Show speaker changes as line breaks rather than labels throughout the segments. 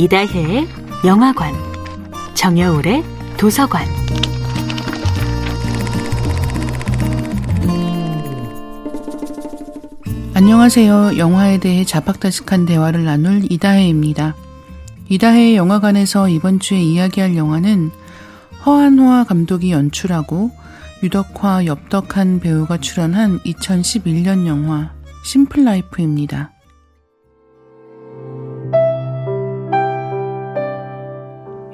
이다혜의 영화관, 정여울의 도서관.
안녕하세요. 영화에 대해 자박다식한 대화를 나눌 이다혜입니다. 이다혜의 영화관에서 이번 주에 이야기할 영화는 허한화 감독이 연출하고 유덕화, 엽덕한 배우가 출연한 2011년 영화 심플라이프입니다.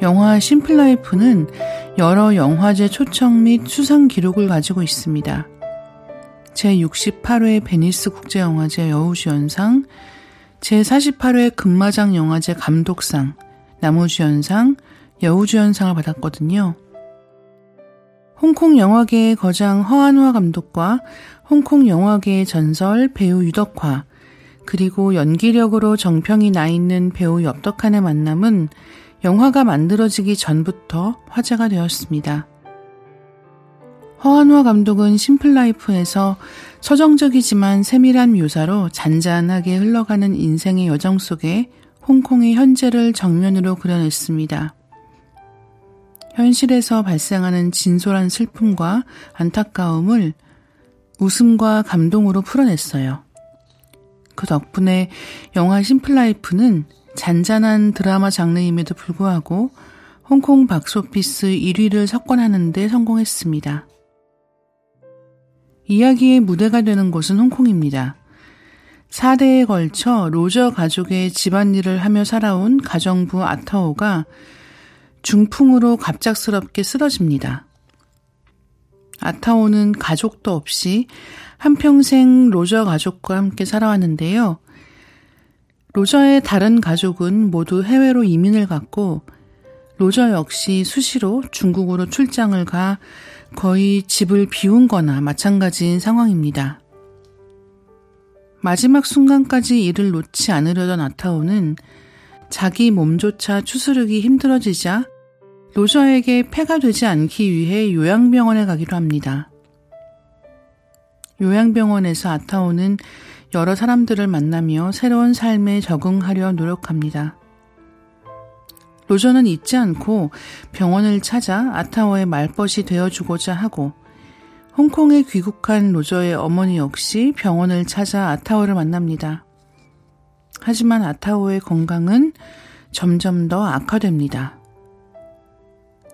영화 심플라이프는 여러 영화제 초청 및 수상 기록을 가지고 있습니다. 제68회 베니스 국제영화제 여우주연상, 제48회 금마장 영화제 감독상, 남우주연상, 여우주연상을 받았거든요. 홍콩 영화계의 거장 허안화 감독과 홍콩 영화계의 전설 배우 유덕화, 그리고 연기력으로 정평이 나 있는 배우 엽덕한의 만남은 영화가 만들어지기 전부터 화제가 되었습니다. 허한화 감독은 심플라이프에서 서정적이지만 세밀한 묘사로 잔잔하게 흘러가는 인생의 여정 속에 홍콩의 현재를 정면으로 그려냈습니다. 현실에서 발생하는 진솔한 슬픔과 안타까움을 웃음과 감동으로 풀어냈어요. 그 덕분에 영화 심플라이프는 잔잔한 드라마 장르임에도 불구하고 홍콩 박스오피스 1위를 석권하는 데 성공했습니다. 이야기의 무대가 되는 곳은 홍콩입니다. 4대에 걸쳐 로저 가족의 집안일을 하며 살아온 가정부 아타오가 중풍으로 갑작스럽게 쓰러집니다. 아타오는 가족도 없이 한평생 로저 가족과 함께 살아왔는데요. 로저의 다른 가족은 모두 해외로 이민을 갔고 로저 역시 수시로 중국으로 출장을 가 거의 집을 비운 거나 마찬가지인 상황입니다. 마지막 순간까지 이를 놓지 않으려던 아타오는 자기 몸조차 추스르기 힘들어지자 로저에게 폐가 되지 않기 위해 요양병원에 가기로 합니다. 요양병원에서 아타오는 여러 사람들을 만나며 새로운 삶에 적응하려 노력합니다. 로저는 잊지 않고 병원을 찾아 아타오의 말벗이 되어주고자 하고 홍콩에 귀국한 로저의 어머니 역시 병원을 찾아 아타오를 만납니다. 하지만 아타오의 건강은 점점 더 악화됩니다.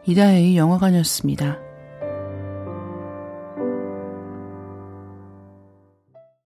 이다혜의 영화관이었습니다.